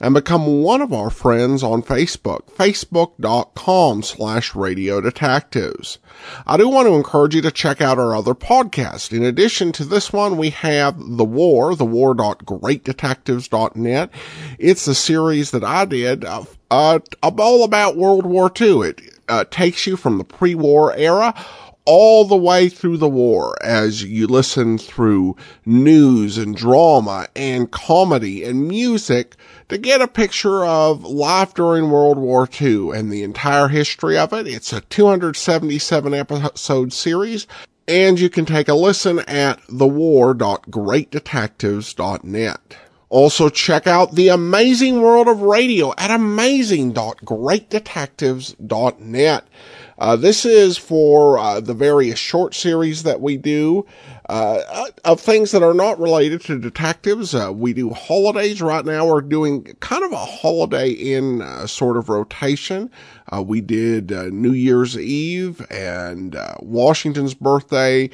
and become one of our friends on Facebook, facebook.com slash Radio Detectives. I do want to encourage you to check out our other podcast. In addition to this one, we have The War, thewar.greatdetectives.net. It's a series that I did uh, uh, all about World War II. It uh, takes you from the pre-war era all the way through the war as you listen through news and drama and comedy and music to get a picture of life during World War II and the entire history of it. It's a 277 episode series and you can take a listen at thewar.greatdetectives.net. Also check out the amazing world of radio at amazing.greatdetectives.net. Uh, this is for uh, the various short series that we do uh, of things that are not related to detectives. Uh, we do holidays right now. We're doing kind of a holiday in uh, sort of rotation. Uh, we did New Year's Eve and Washington's birthday,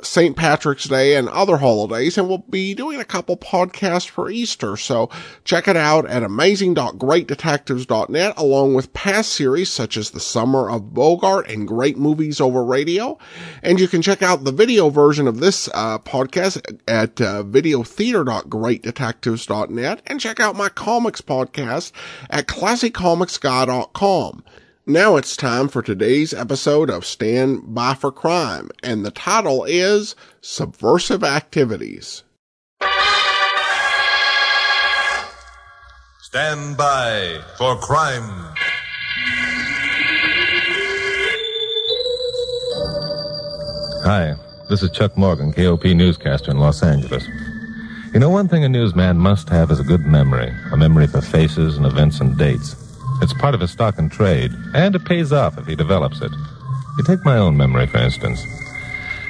St. Patrick's Day, and other holidays, and we'll be doing a couple podcasts for Easter. So check it out at amazing.greatdetectives.net, along with past series such as the Summer of Bogart and Great Movies Over Radio. And you can check out the video version of this uh, podcast at uh, videotheater.greatdetectives.net and check out my comics podcast at classiccomicsguy.com. Now it's time for today's episode of Stand By for Crime, and the title is Subversive Activities. Stand by for crime. Hi, this is Chuck Morgan, KOP newscaster in Los Angeles. You know, one thing a newsman must have is a good memory, a memory for faces and events and dates. It's part of his stock and trade, and it pays off if he develops it. You take my own memory, for instance.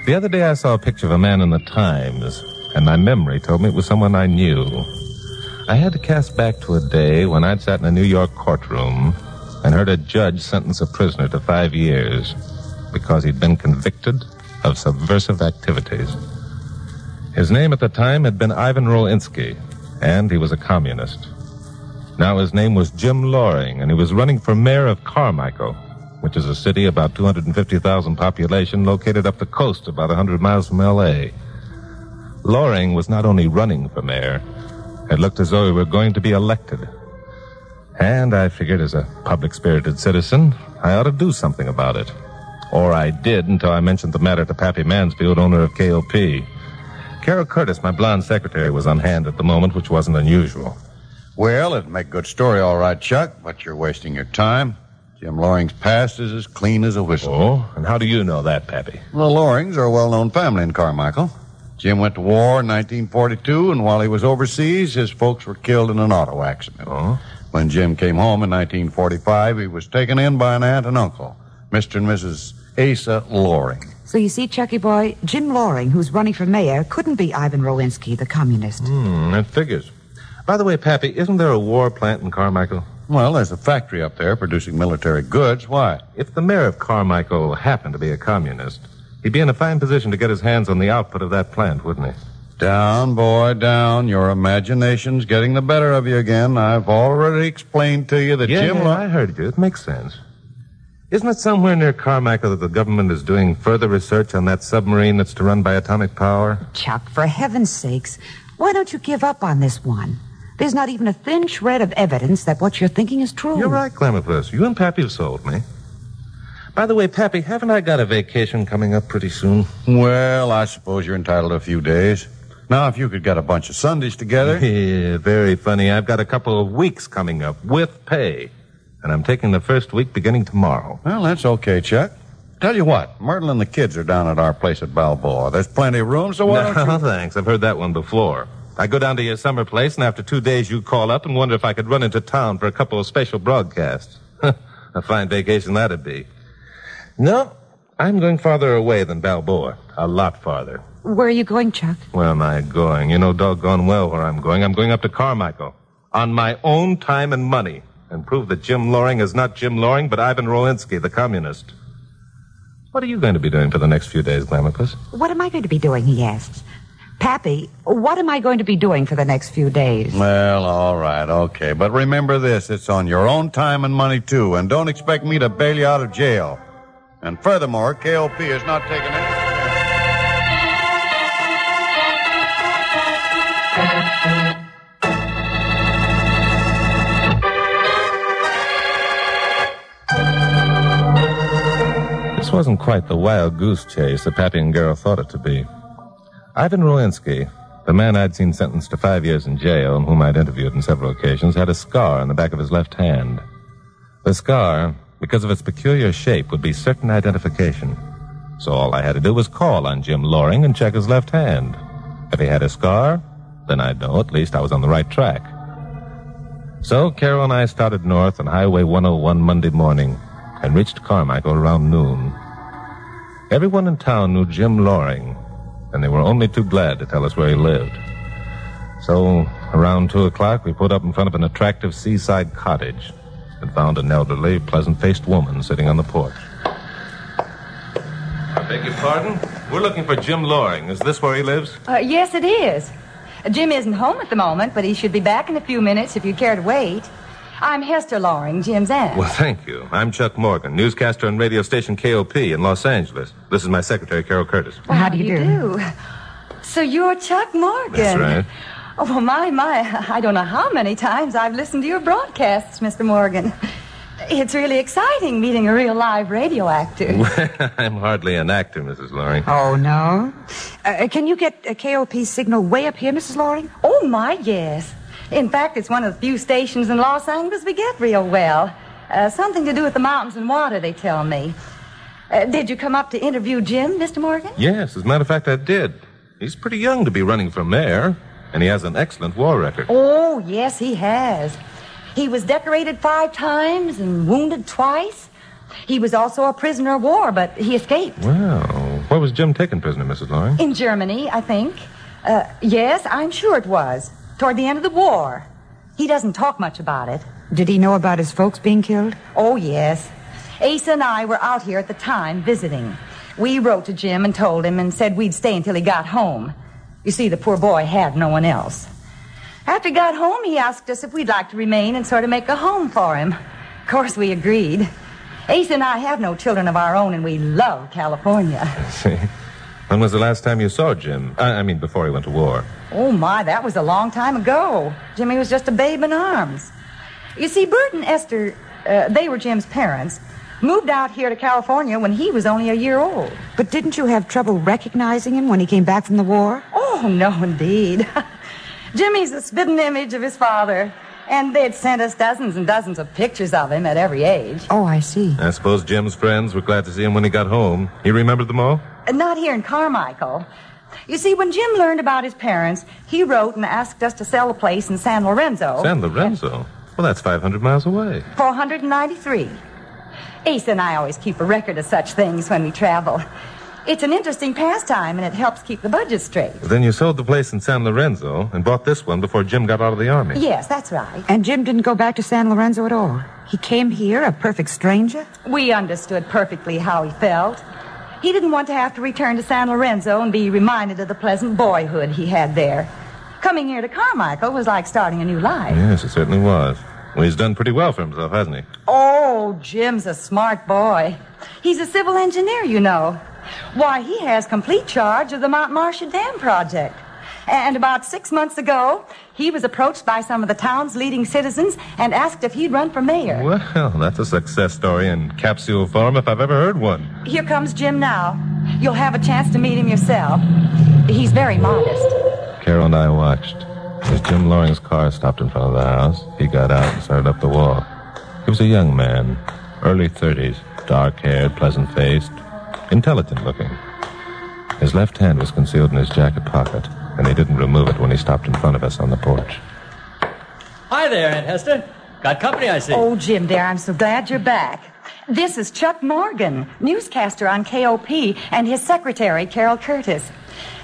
The other day I saw a picture of a man in the Times, and my memory told me it was someone I knew. I had to cast back to a day when I'd sat in a New York courtroom and heard a judge sentence a prisoner to five years because he'd been convicted of subversive activities. His name at the time had been Ivan Rolinsky, and he was a communist. Now his name was Jim Loring, and he was running for mayor of Carmichael, which is a city about 250,000 population located up the coast about 100 miles from L.A. Loring was not only running for mayor, it looked as though he were going to be elected. And I figured as a public spirited citizen, I ought to do something about it. Or I did until I mentioned the matter to Pappy Mansfield, owner of KOP. Carol Curtis, my blonde secretary, was on hand at the moment, which wasn't unusual. Well, it'd make a good story, all right, Chuck, but you're wasting your time. Jim Loring's past is as clean as a whistle. Oh, and how do you know that, Pappy? The Lorings are a well-known family in Carmichael. Jim went to war in 1942, and while he was overseas, his folks were killed in an auto accident. Oh? When Jim came home in 1945, he was taken in by an aunt and uncle, Mr. and Mrs. Asa Loring. So you see, Chucky boy, Jim Loring, who's running for mayor, couldn't be Ivan Rolinsky, the communist. Hmm, that figures. By the way, Pappy, isn't there a war plant in Carmichael? Well, there's a factory up there producing military goods. Why? If the mayor of Carmichael happened to be a communist, he'd be in a fine position to get his hands on the output of that plant, wouldn't he? Down, boy, down. Your imagination's getting the better of you again. I've already explained to you that yeah, Jim. yeah, Lo- I heard you. It makes sense. Isn't it somewhere near Carmichael that the government is doing further research on that submarine that's to run by atomic power? Chuck, for heaven's sakes, why don't you give up on this one? There's not even a thin shred of evidence that what you're thinking is true. You're right, Glamourpuss. You and Pappy have sold me. By the way, Pappy, haven't I got a vacation coming up pretty soon? Well, I suppose you're entitled to a few days. Now, if you could get a bunch of Sundays together. Yeah, very funny. I've got a couple of weeks coming up with pay. And I'm taking the first week beginning tomorrow. Well, that's okay, Chuck. Tell you what, Myrtle and the kids are down at our place at Balboa. There's plenty of room, so why no, don't you... thanks. I've heard that one before. I go down to your summer place, and after two days, you call up and wonder if I could run into town for a couple of special broadcasts. a fine vacation that'd be. No, I'm going farther away than Balboa. A lot farther. Where are you going, Chuck? Where am I going? You know doggone well where I'm going. I'm going up to Carmichael. On my own time and money. And prove that Jim Loring is not Jim Loring, but Ivan Rolinsky, the communist. What are you going to be doing for the next few days, Glamourpuss? What am I going to be doing, he asks. Pappy, what am I going to be doing for the next few days? Well, all right, okay. But remember this it's on your own time and money, too. And don't expect me to bail you out of jail. And furthermore, KOP is not taking any. This wasn't quite the wild goose chase that Pappy and Carol thought it to be. Ivan Rolinsky, the man I'd seen sentenced to five years in jail and whom I'd interviewed on several occasions, had a scar on the back of his left hand. The scar, because of its peculiar shape, would be certain identification. So all I had to do was call on Jim Loring and check his left hand. If he had a scar, then I'd know at least I was on the right track. So Carol and I started north on Highway 101 Monday morning and reached Carmichael around noon. Everyone in town knew Jim Loring, and they were only too glad to tell us where he lived. So, around two o'clock, we put up in front of an attractive seaside cottage and found an elderly, pleasant faced woman sitting on the porch. I beg your pardon? We're looking for Jim Loring. Is this where he lives? Uh, yes, it is. Jim isn't home at the moment, but he should be back in a few minutes if you care to wait. I'm Hester Loring, Jim's aunt. Well, thank you. I'm Chuck Morgan, newscaster on radio station KOP in Los Angeles. This is my secretary, Carol Curtis. Well, how do you, do? So you're Chuck Morgan. That's right. Oh, well, my, my, I don't know how many times I've listened to your broadcasts, Mr. Morgan. It's really exciting meeting a real live radio actor. I'm hardly an actor, Mrs. Loring. Oh, no? Uh, can you get a KOP signal way up here, Mrs. Loring? Oh, my, yes. In fact, it's one of the few stations in Los Angeles we get real well. Uh, something to do with the mountains and water, they tell me. Uh, did you come up to interview Jim, Mr. Morgan? Yes, as a matter of fact, I did. He's pretty young to be running for mayor, and he has an excellent war record. Oh, yes, he has. He was decorated five times and wounded twice. He was also a prisoner of war, but he escaped. Well, where was Jim taken prisoner, Mrs. Loring? In Germany, I think. Uh, yes, I'm sure it was. Toward the end of the war. He doesn't talk much about it. Did he know about his folks being killed? Oh, yes. Asa and I were out here at the time visiting. We wrote to Jim and told him and said we'd stay until he got home. You see, the poor boy had no one else. After he got home, he asked us if we'd like to remain and sort of make a home for him. Of course, we agreed. Asa and I have no children of our own, and we love California. See. When was the last time you saw Jim? I, I mean, before he went to war. Oh, my, that was a long time ago. Jimmy was just a babe in arms. You see, Bert and Esther, uh, they were Jim's parents, moved out here to California when he was only a year old. But didn't you have trouble recognizing him when he came back from the war? Oh, no, indeed. Jimmy's a spitting image of his father, and they'd sent us dozens and dozens of pictures of him at every age. Oh, I see. I suppose Jim's friends were glad to see him when he got home. He remembered them all? Not here in Carmichael. You see, when Jim learned about his parents, he wrote and asked us to sell a place in San Lorenzo. San Lorenzo? Well, that's 500 miles away. 493. Ace and I always keep a record of such things when we travel. It's an interesting pastime, and it helps keep the budget straight. Then you sold the place in San Lorenzo and bought this one before Jim got out of the army. Yes, that's right. And Jim didn't go back to San Lorenzo at all. He came here, a perfect stranger. We understood perfectly how he felt. He didn't want to have to return to San Lorenzo and be reminded of the pleasant boyhood he had there. Coming here to Carmichael was like starting a new life. Yes, it certainly was. Well, he's done pretty well for himself, hasn't he? Oh, Jim's a smart boy. He's a civil engineer, you know. Why, he has complete charge of the Mount Marcia Dam project. And about six months ago, he was approached by some of the town's leading citizens and asked if he'd run for mayor. Well, that's a success story in capsule form if I've ever heard one. Here comes Jim now. You'll have a chance to meet him yourself. He's very modest. Carol and I watched. As Jim Loring's car stopped in front of the house, he got out and started up the walk. He was a young man, early 30s, dark haired, pleasant faced, intelligent looking. His left hand was concealed in his jacket pocket, and he didn't remove it when he stopped in front of us on the porch. Hi there, Aunt Hester. Got company, I see. Oh, Jim, dear, I'm so glad you're back. This is Chuck Morgan, newscaster on KOP, and his secretary, Carol Curtis.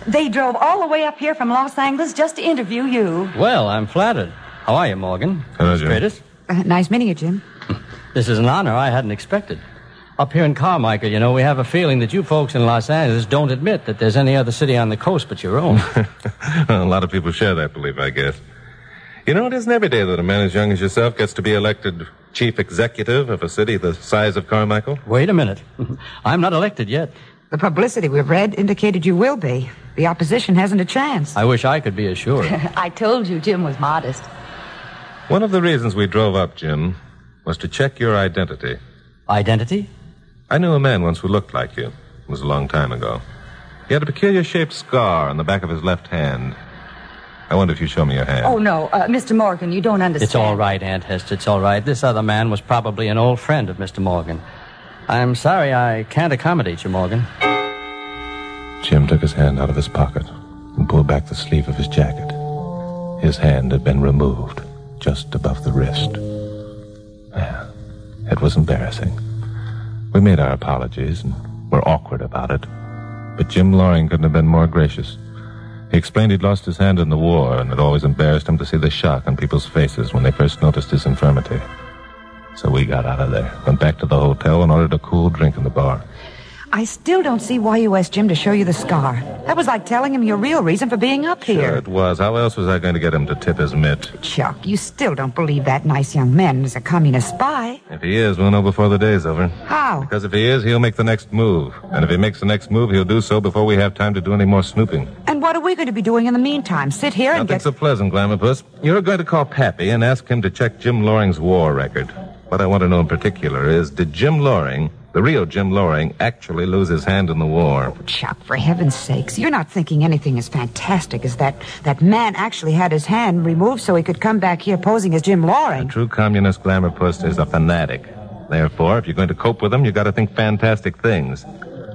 They drove all the way up here from Los Angeles just to interview you. Well, I'm flattered. How are you, Morgan? Hello, Jim. Curtis? Uh, nice meeting you, Jim. This is an honor I hadn't expected. Up here in Carmichael, you know, we have a feeling that you folks in Los Angeles don't admit that there's any other city on the coast but your own. a lot of people share that belief, I guess. You know, it isn't every day that a man as young as yourself gets to be elected chief executive of a city the size of Carmichael. Wait a minute. I'm not elected yet. The publicity we've read indicated you will be. The opposition hasn't a chance. I wish I could be assured. I told you Jim was modest. One of the reasons we drove up, Jim, was to check your identity. Identity? I knew a man once who looked like you. It was a long time ago. He had a peculiar shaped scar on the back of his left hand. I wonder if you show me your hand. Oh, no, uh, Mr. Morgan, you don't understand. It's all right, Aunt Hester. It's all right. This other man was probably an old friend of Mr. Morgan. I'm sorry I can't accommodate you, Morgan. Jim took his hand out of his pocket and pulled back the sleeve of his jacket. His hand had been removed just above the wrist. Yeah, it was embarrassing. We made our apologies and were awkward about it. But Jim Loring couldn't have been more gracious. He explained he'd lost his hand in the war and it always embarrassed him to see the shock on people's faces when they first noticed his infirmity. So we got out of there, went back to the hotel, and ordered a cool drink in the bar. I still don't see why you asked Jim to show you the scar. That was like telling him your real reason for being up here. Sure it was. How else was I going to get him to tip his mitt? Chuck, you still don't believe that nice young man is a communist spy. If he is, we'll know before the day's over. How? Because if he is, he'll make the next move. And if he makes the next move, he'll do so before we have time to do any more snooping. And what are we going to be doing in the meantime? Sit here and Nothing get... so pleasant, Glamourpuss. You're going to call Pappy and ask him to check Jim Loring's war record. What I want to know in particular is, did Jim Loring, the real Jim Loring, actually lose his hand in the war? Oh, Chuck, for heaven's sakes, you're not thinking anything as fantastic as that that man actually had his hand removed so he could come back here posing as Jim Loring. A true communist Glamourpuss is a fanatic. Therefore, if you're going to cope with him, you've got to think fantastic things.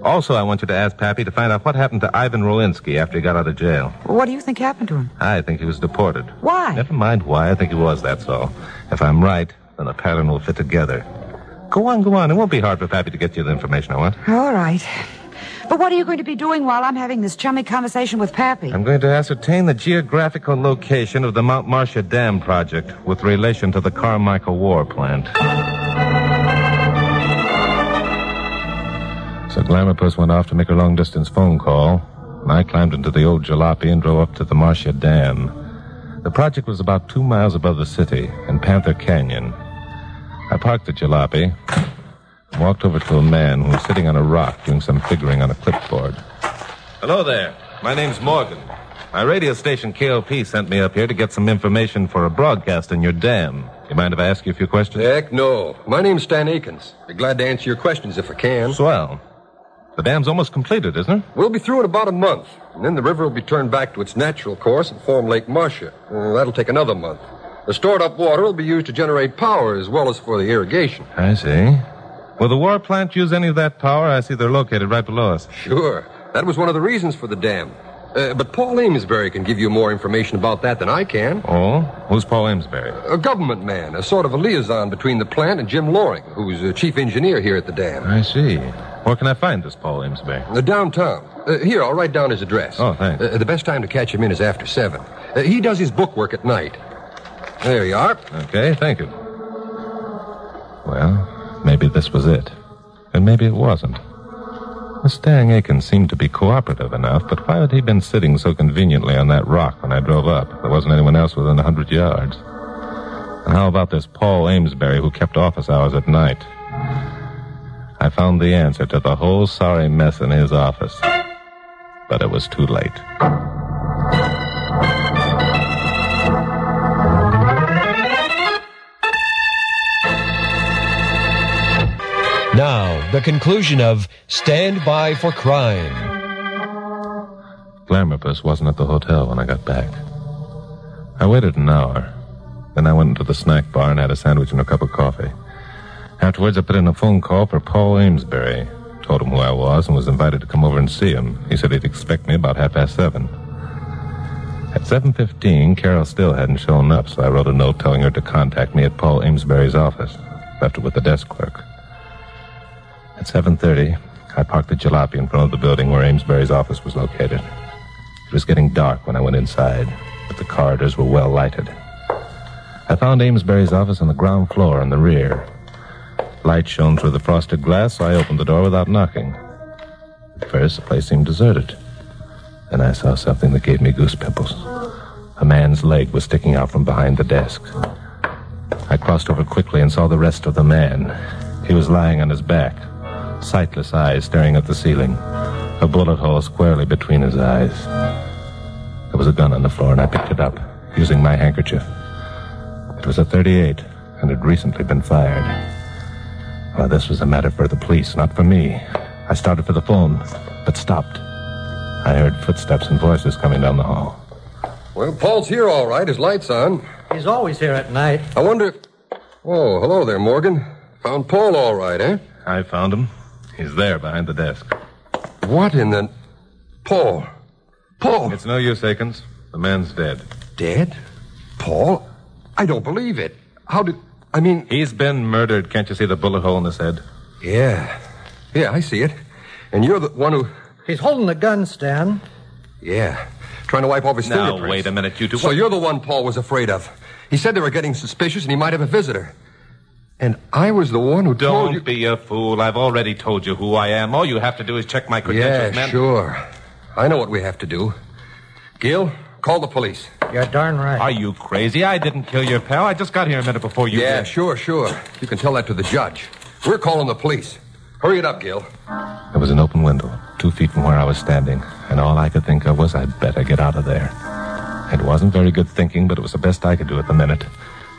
Also, I want you to ask Pappy to find out what happened to Ivan Rolinski after he got out of jail. What do you think happened to him? I think he was deported. Why? Never mind why. I think he was, that's all. If I'm right, then the pattern will fit together. Go on, go on. It won't be hard for Pappy to get you the information I want. All right. But what are you going to be doing while I'm having this chummy conversation with Pappy? I'm going to ascertain the geographical location of the Mount Marcia Dam project with relation to the Carmichael War plant. So Glamourpuss went off to make a long distance phone call, and I climbed into the old jalopy and drove up to the Marcia Dam. The project was about two miles above the city in Panther Canyon. I parked the jalopy and walked over to a man who was sitting on a rock doing some figuring on a clipboard. Hello there. My name's Morgan. My radio station KOP sent me up here to get some information for a broadcast in your dam. You mind if I ask you a few questions? Heck, no. My name's Stan Akins. Be glad to answer your questions if I can. Swell. The dam's almost completed, isn't it? We'll be through in about a month, and then the river will be turned back to its natural course and form Lake Marcia. Uh, that'll take another month. The stored up water will be used to generate power as well as for the irrigation. I see. Will the war plant use any of that power? I see they're located right below us. Sure. That was one of the reasons for the dam. Uh, but Paul Amesbury can give you more information about that than I can. Oh? Who's Paul Amesbury? A government man, a sort of a liaison between the plant and Jim Loring, who's a chief engineer here at the dam. I see. Where can I find this Paul Amesbury? Uh, downtown. Uh, here, I'll write down his address. Oh, thanks. Uh, the best time to catch him in is after 7. Uh, he does his book work at night. There you are. Okay, thank you. Well, maybe this was it. And maybe it wasn't. Mustang Akins seemed to be cooperative enough, but why had he been sitting so conveniently on that rock when I drove up? There wasn't anyone else within a hundred yards. And how about this Paul Amesbury who kept office hours at night? I found the answer to the whole sorry mess in his office. But it was too late. Now, the conclusion of Stand By for Crime. Glamourpuss wasn't at the hotel when I got back. I waited an hour. Then I went into the snack bar and had a sandwich and a cup of coffee. Afterwards, I put in a phone call for Paul Amesbury. Told him who I was and was invited to come over and see him. He said he'd expect me about half past seven. At 7.15, Carol still hadn't shown up, so I wrote a note telling her to contact me at Paul Amesbury's office. Left it with the desk clerk. At 7.30, I parked the jalopy in front of the building where Amesbury's office was located. It was getting dark when I went inside, but the corridors were well lighted. I found Amesbury's office on the ground floor in the rear. Light shone through the frosted glass, so I opened the door without knocking. At first, the place seemed deserted. Then I saw something that gave me goose pimples. A man's leg was sticking out from behind the desk. I crossed over quickly and saw the rest of the man. He was lying on his back, sightless eyes staring at the ceiling, a bullet hole squarely between his eyes. There was a gun on the floor, and I picked it up, using my handkerchief. It was a 38, and had recently been fired. Well, this was a matter for the police, not for me. I started for the phone, but stopped. I heard footsteps and voices coming down the hall. Well, Paul's here all right. His light's on. He's always here at night. I wonder if. Oh, hello there, Morgan. Found Paul all right, eh? I found him. He's there behind the desk. What in the. Paul. Paul. It's no use, Akins. The man's dead. Dead? Paul? I don't believe it. How did. I mean. He's been murdered. Can't you see the bullet hole in his head? Yeah. Yeah, I see it. And you're the one who. He's holding the gun, Stan. Yeah. Trying to wipe off his Now, fingerprints. wait a minute, you two. So you're the one Paul was afraid of. He said they were getting suspicious and he might have a visitor. And I was the one who told Don't you. be a fool. I've already told you who I am. All you have to do is check my credentials, Yeah, man. sure. I know what we have to do. Gil, call the police. You're darn right. Are you crazy? I didn't kill your pal. I just got here a minute before you yeah, did. sure, sure. You can tell that to the judge. We're calling the police. Hurry it up, Gil. There was an open window, two feet from where I was standing, and all I could think of was I'd better get out of there. It wasn't very good thinking, but it was the best I could do at the minute.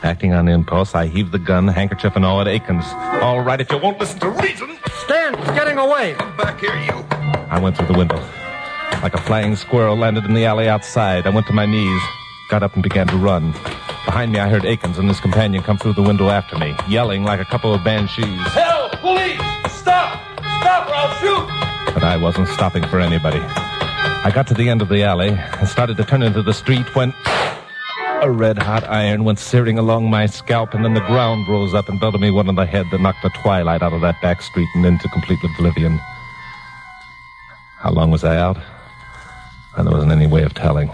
Acting on impulse, I heaved the gun, handkerchief, and all at Akins. All right, if you won't listen to reason. Stan, he's getting away. Come back here, you. I went through the window. Like a flying squirrel, landed in the alley outside. I went to my knees, got up, and began to run. Behind me, I heard Akins and his companion come through the window after me, yelling like a couple of banshees. Help! Police! Stop! Stop or I'll shoot! But I wasn't stopping for anybody. I got to the end of the alley and started to turn into the street when a red hot iron went searing along my scalp, and then the ground rose up and belted me one on the head that knocked the twilight out of that back street and into complete oblivion. How long was I out? And there wasn't any way of telling.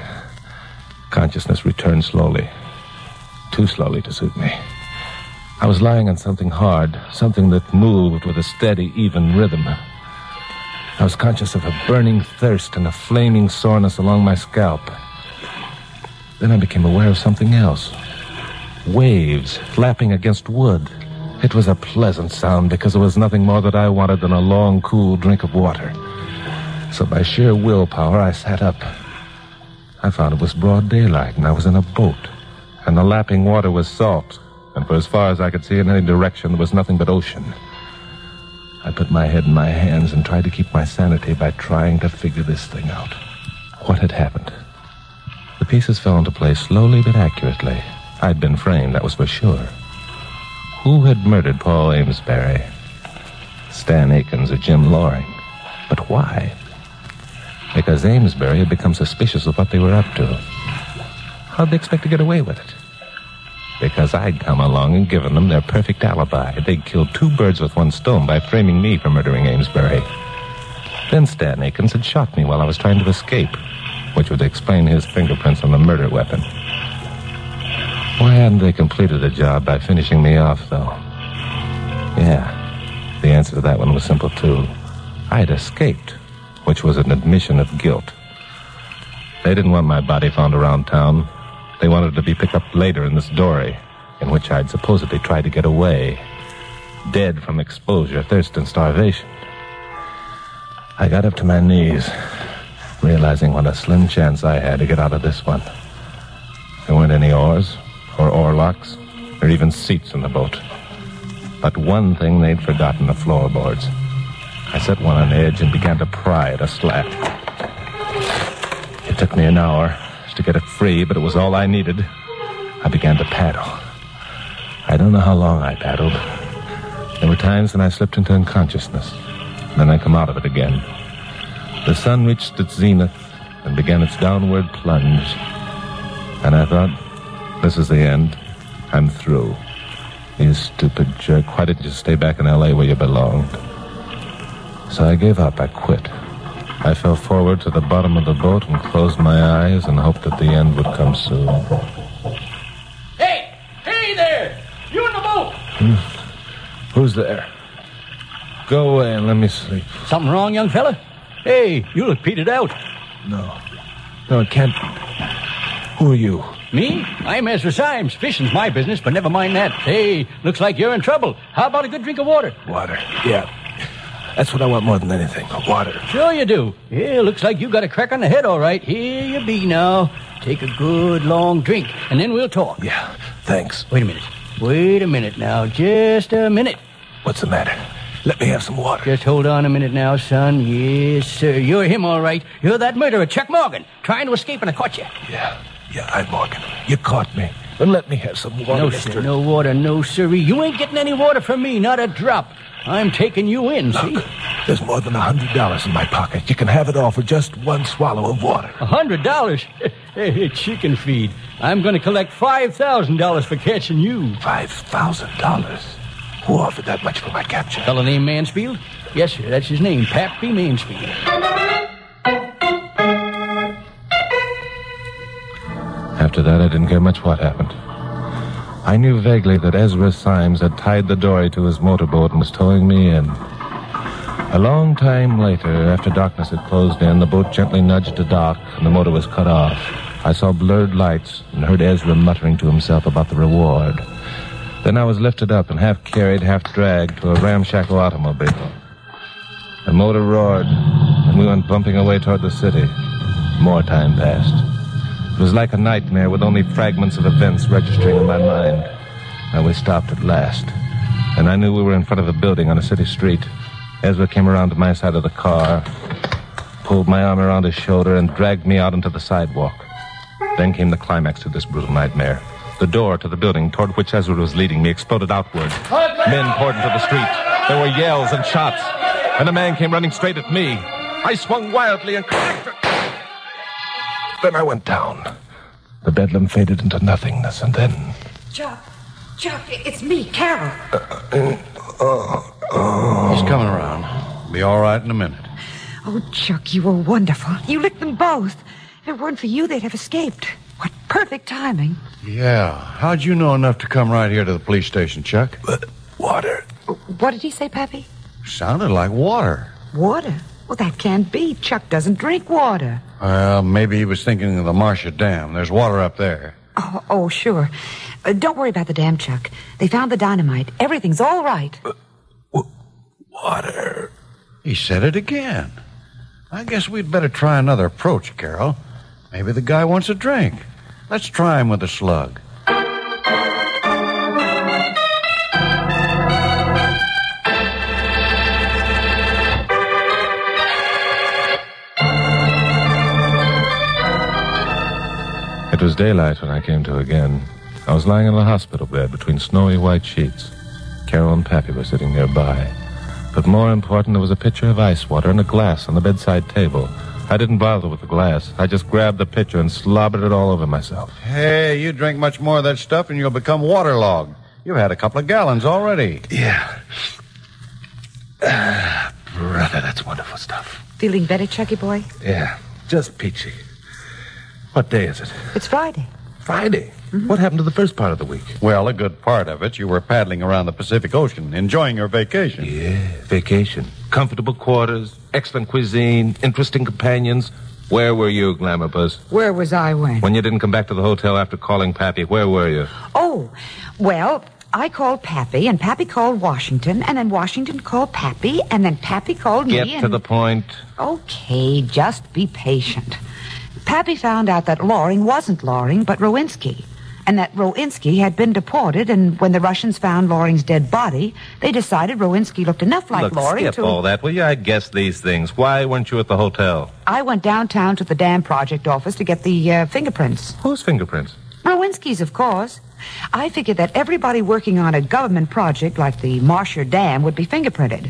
Consciousness returned slowly. Too slowly to suit me. I was lying on something hard, something that moved with a steady, even rhythm. I was conscious of a burning thirst and a flaming soreness along my scalp. Then I became aware of something else. Waves flapping against wood. It was a pleasant sound because there was nothing more that I wanted than a long, cool drink of water. So by sheer willpower, I sat up. I found it was broad daylight and I was in a boat. And the lapping water was salt. And for as far as I could see in any direction, there was nothing but ocean. I put my head in my hands and tried to keep my sanity by trying to figure this thing out. What had happened? Pieces fell into place slowly but accurately. I'd been framed, that was for sure. Who had murdered Paul Amesbury? Stan Akins or Jim Loring? But why? Because Amesbury had become suspicious of what they were up to. How'd they expect to get away with it? Because I'd come along and given them their perfect alibi. They'd killed two birds with one stone by framing me for murdering Amesbury. Then Stan Akins had shot me while I was trying to escape, which would explain his fingerprints on the murder weapon. Why hadn't they completed the job by finishing me off, though? Yeah, the answer to that one was simple, too. I had escaped, which was an admission of guilt. They didn't want my body found around town. They wanted it to be picked up later in this dory, in which I'd supposedly tried to get away, dead from exposure, thirst, and starvation. I got up to my knees, realizing what a slim chance I had to get out of this one. There weren't any oars, or oarlocks, or even seats in the boat. But one thing they'd forgotten the floorboards. I set one on edge and began to pry at a slat. It took me an hour to get it free, but it was all I needed. I began to paddle. I don't know how long I paddled. There were times when I slipped into unconsciousness. Then I come out of it again. The sun reached its zenith and began its downward plunge. And I thought, this is the end. I'm through. You stupid jerk. Why didn't you stay back in L.A. where you belonged? So I gave up. I quit. I fell forward to the bottom of the boat and closed my eyes and hoped that the end would come soon. Hey! Hey there! You in the boat! Hmm. Who's there? Go away and let me sleep. Something wrong, young fella? Hey, you look petered out. No. No, it can't. Who are you? Me? I'm Ezra Symes. Fishing's my business, but never mind that. Hey, looks like you're in trouble. How about a good drink of water? Water. Yeah. That's what I want more than anything. Water. Sure you do. Yeah, looks like you got a crack on the head, all right. Here you be now. Take a good long drink, and then we'll talk. Yeah. Thanks. Wait a minute. Wait a minute now. Just a minute. What's the matter? Let me have some water. Just hold on a minute now, son. Yes, sir. You're him, all right. You're that murderer, Chuck Morgan, trying to escape, and I caught you. Yeah. Yeah, I'm Morgan. You caught me. Then let me have some water, no, mister. sir. No water, no, sirree. You ain't getting any water from me, not a drop. I'm taking you in, see? There's more than a hundred dollars in my pocket. You can have it all for just one swallow of water. A hundred dollars? Hey, chicken feed. I'm going to collect five thousand dollars for catching you. Five thousand dollars. Who offered that much for my capture? Fellow named Mansfield? Yes, sir. That's his name, Pappy Mansfield. After that, I didn't care much what happened. I knew vaguely that Ezra Symes had tied the dory to his motorboat and was towing me in. A long time later, after darkness had closed in, the boat gently nudged to dock and the motor was cut off. I saw blurred lights and heard Ezra muttering to himself about the reward. Then I was lifted up and half carried, half dragged to a ramshackle automobile. The motor roared, and we went bumping away toward the city. More time passed. It was like a nightmare with only fragments of events registering in my mind. And we stopped at last. And I knew we were in front of a building on a city street. Ezra came around to my side of the car, pulled my arm around his shoulder, and dragged me out onto the sidewalk. Then came the climax to this brutal nightmare. The door to the building toward which Ezra was leading me exploded outward. Men poured into the street. There were yells and shots. And a man came running straight at me. I swung wildly and cracked. Then I went down. The bedlam faded into nothingness, and then. Chuck, Chuck, it's me, Carol. Uh, uh, uh, He's coming around. Be all right in a minute. Oh, Chuck, you were wonderful. You licked them both. If it weren't for you, they'd have escaped. What perfect timing. Yeah. How'd you know enough to come right here to the police station, Chuck? But Water. What did he say, Pappy? Sounded like water. Water? Well, that can't be. Chuck doesn't drink water. Well, maybe he was thinking of the Marcia Dam. There's water up there. Oh, oh sure. Uh, don't worry about the dam, Chuck. They found the dynamite. Everything's all right. Water. He said it again. I guess we'd better try another approach, Carol. Maybe the guy wants a drink. Let's try him with a slug. It was daylight when I came to again. I was lying in a hospital bed between snowy white sheets. Carol and Pappy were sitting nearby. But more important, there was a pitcher of ice water and a glass on the bedside table. I didn't bother with the glass. I just grabbed the pitcher and slobbered it all over myself. Hey, you drink much more of that stuff and you'll become waterlogged. You've had a couple of gallons already. Yeah. Ah, brother, that's wonderful stuff. Feeling better, Chucky boy? Yeah, just peachy. What day is it? It's Friday. Friday. Mm-hmm. What happened to the first part of the week? Well, a good part of it, you were paddling around the Pacific Ocean, enjoying your vacation. Yeah, vacation. Comfortable quarters, excellent cuisine, interesting companions. Where were you, Glamour Puss? Where was I when? When you didn't come back to the hotel after calling Pappy, where were you? Oh, well, I called Pappy, and Pappy called Washington, and then Washington called Pappy, and then Pappy called me. Get me. to and... the point. Okay, just be patient. Pappy found out that Loring wasn't Loring, but Rowinski. And that Rowinski had been deported, and when the Russians found Loring's dead body, they decided Rowinski looked enough like Look, Loring skip to. all that, will you? I guess these things. Why weren't you at the hotel? I went downtown to the dam project office to get the uh, fingerprints. Whose fingerprints? Rowinski's, of course. I figured that everybody working on a government project like the Marcia Dam would be fingerprinted.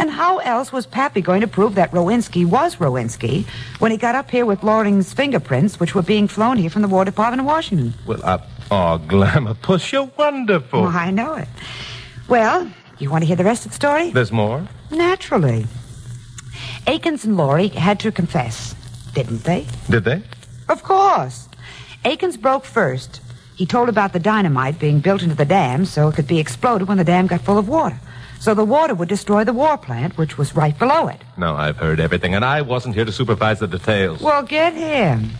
And how else was Pappy going to prove that Rowinski was Rowinski when he got up here with Loring's fingerprints, which were being flown here from the War Department of Washington? Well, I... Oh, Glamour Puss, you're wonderful. Oh, I know it. Well, you want to hear the rest of the story? There's more? Naturally. Akins and Laurie had to confess, didn't they? Did they? Of course. Akins broke first. He told about the dynamite being built into the dam so it could be exploded when the dam got full of water. So the water would destroy the war plant, which was right below it. No, I've heard everything, and I wasn't here to supervise the details. Well, get him.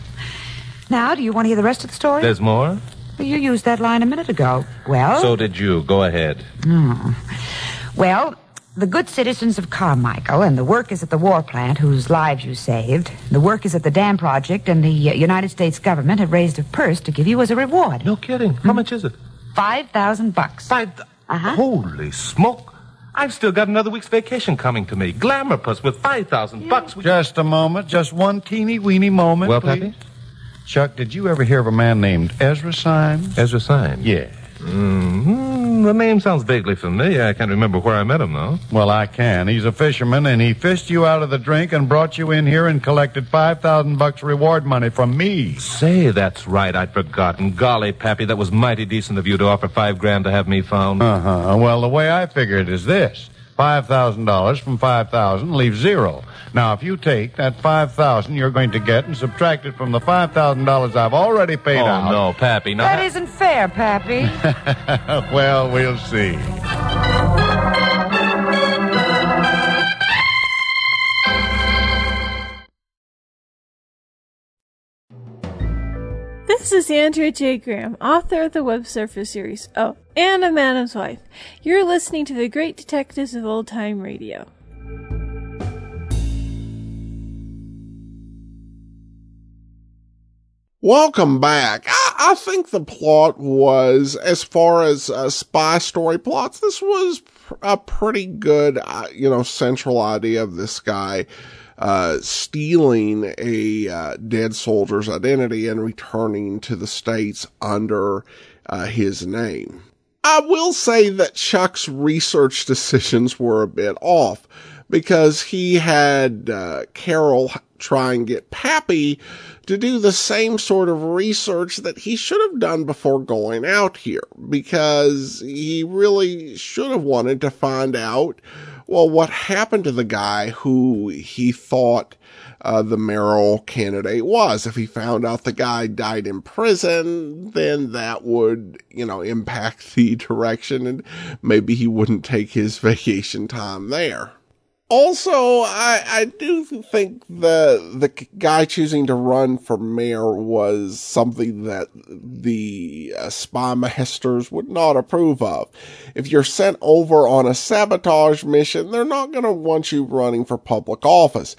Now, do you want to hear the rest of the story? There's more? You used that line a minute ago. Well? So did you. Go ahead. Hmm. Well, the good citizens of Carmichael and the workers at the war plant whose lives you saved, the workers at the dam project, and the uh, United States government have raised a purse to give you as a reward. No kidding. How much is it? Five thousand bucks. Five. Uh-huh. Holy smoke! I've still got another week's vacation coming to me. Glamour Puss with five thousand bucks. We- Just a moment, just one teeny weeny moment. Well, please. Pappy? Chuck, did you ever hear of a man named Ezra Symes? Ezra Symes. Yeah. hmm The name sounds vaguely familiar. I can't remember where I met him, though. Well, I can. He's a fisherman, and he fished you out of the drink and brought you in here and collected five thousand bucks reward money from me. Say, that's right. I'd forgotten. Golly, Pappy, that was mighty decent of you to offer five grand to have me found. Uh huh. Well, the way I figure it is this: five thousand dollars from five thousand leaves zero. Now, if you take that five thousand you're going to get and subtract it from the five thousand dollars I've already paid oh, out. no, Pappy. Now, That isn't fair, Pappy. well, we'll see. This is Andrea J. Graham, author of the Web Surfer series. Oh, and a Madam's Wife. You're listening to the Great Detectives of Old Time Radio. Welcome back. I, I think the plot was, as far as uh, spy story plots, this was a pretty good, uh, you know, central idea of this guy uh, stealing a uh, dead soldier's identity and returning to the States under uh, his name. I will say that Chuck's research decisions were a bit off because he had uh, Carol try and get Pappy to do the same sort of research that he should have done before going out here because he really should have wanted to find out well what happened to the guy who he thought uh, the mayoral candidate was. If he found out the guy died in prison, then that would, you know, impact the direction and maybe he wouldn't take his vacation time there. Also, I, I do think the the guy choosing to run for mayor was something that the uh, spy masters would not approve of. If you're sent over on a sabotage mission, they're not going to want you running for public office.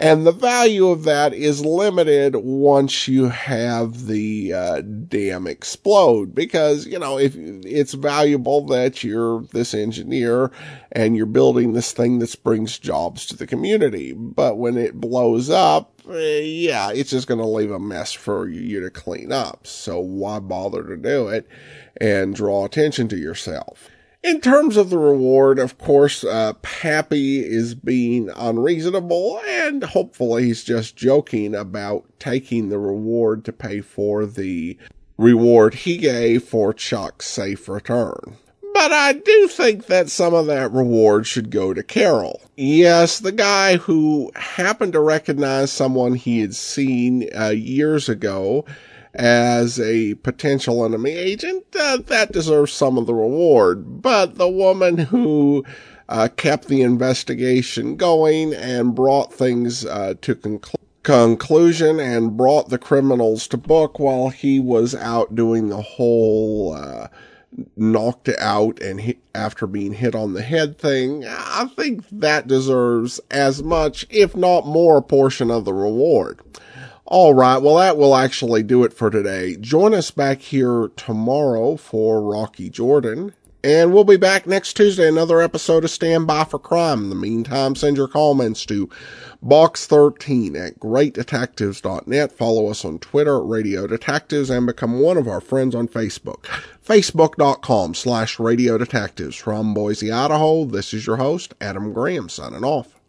And the value of that is limited once you have the uh, dam explode because, you know, if it's valuable that you're this engineer and you're building this thing that brings jobs to the community. But when it blows up, eh, yeah, it's just going to leave a mess for you to clean up. So why bother to do it and draw attention to yourself? In terms of the reward, of course, uh, Pappy is being unreasonable and hopefully he's just joking about taking the reward to pay for the reward he gave for Chuck's safe return. But I do think that some of that reward should go to Carol. Yes, the guy who happened to recognize someone he had seen uh, years ago as a potential enemy agent, uh, that deserves some of the reward. But the woman who uh, kept the investigation going and brought things uh, to conclusion and brought the criminals to book while he was out doing the whole uh, knocked out and hit after being hit on the head thing. I think that deserves as much, if not more, portion of the reward. All right. Well, that will actually do it for today. Join us back here tomorrow for Rocky Jordan. And we'll be back next Tuesday, another episode of Stand By for Crime. In the meantime, send your comments to box13 at greatdetectives.net. Follow us on Twitter at Radio Detectives and become one of our friends on Facebook. Facebook.com slash Radio Detectives. From Boise, Idaho, this is your host, Adam Graham, signing off.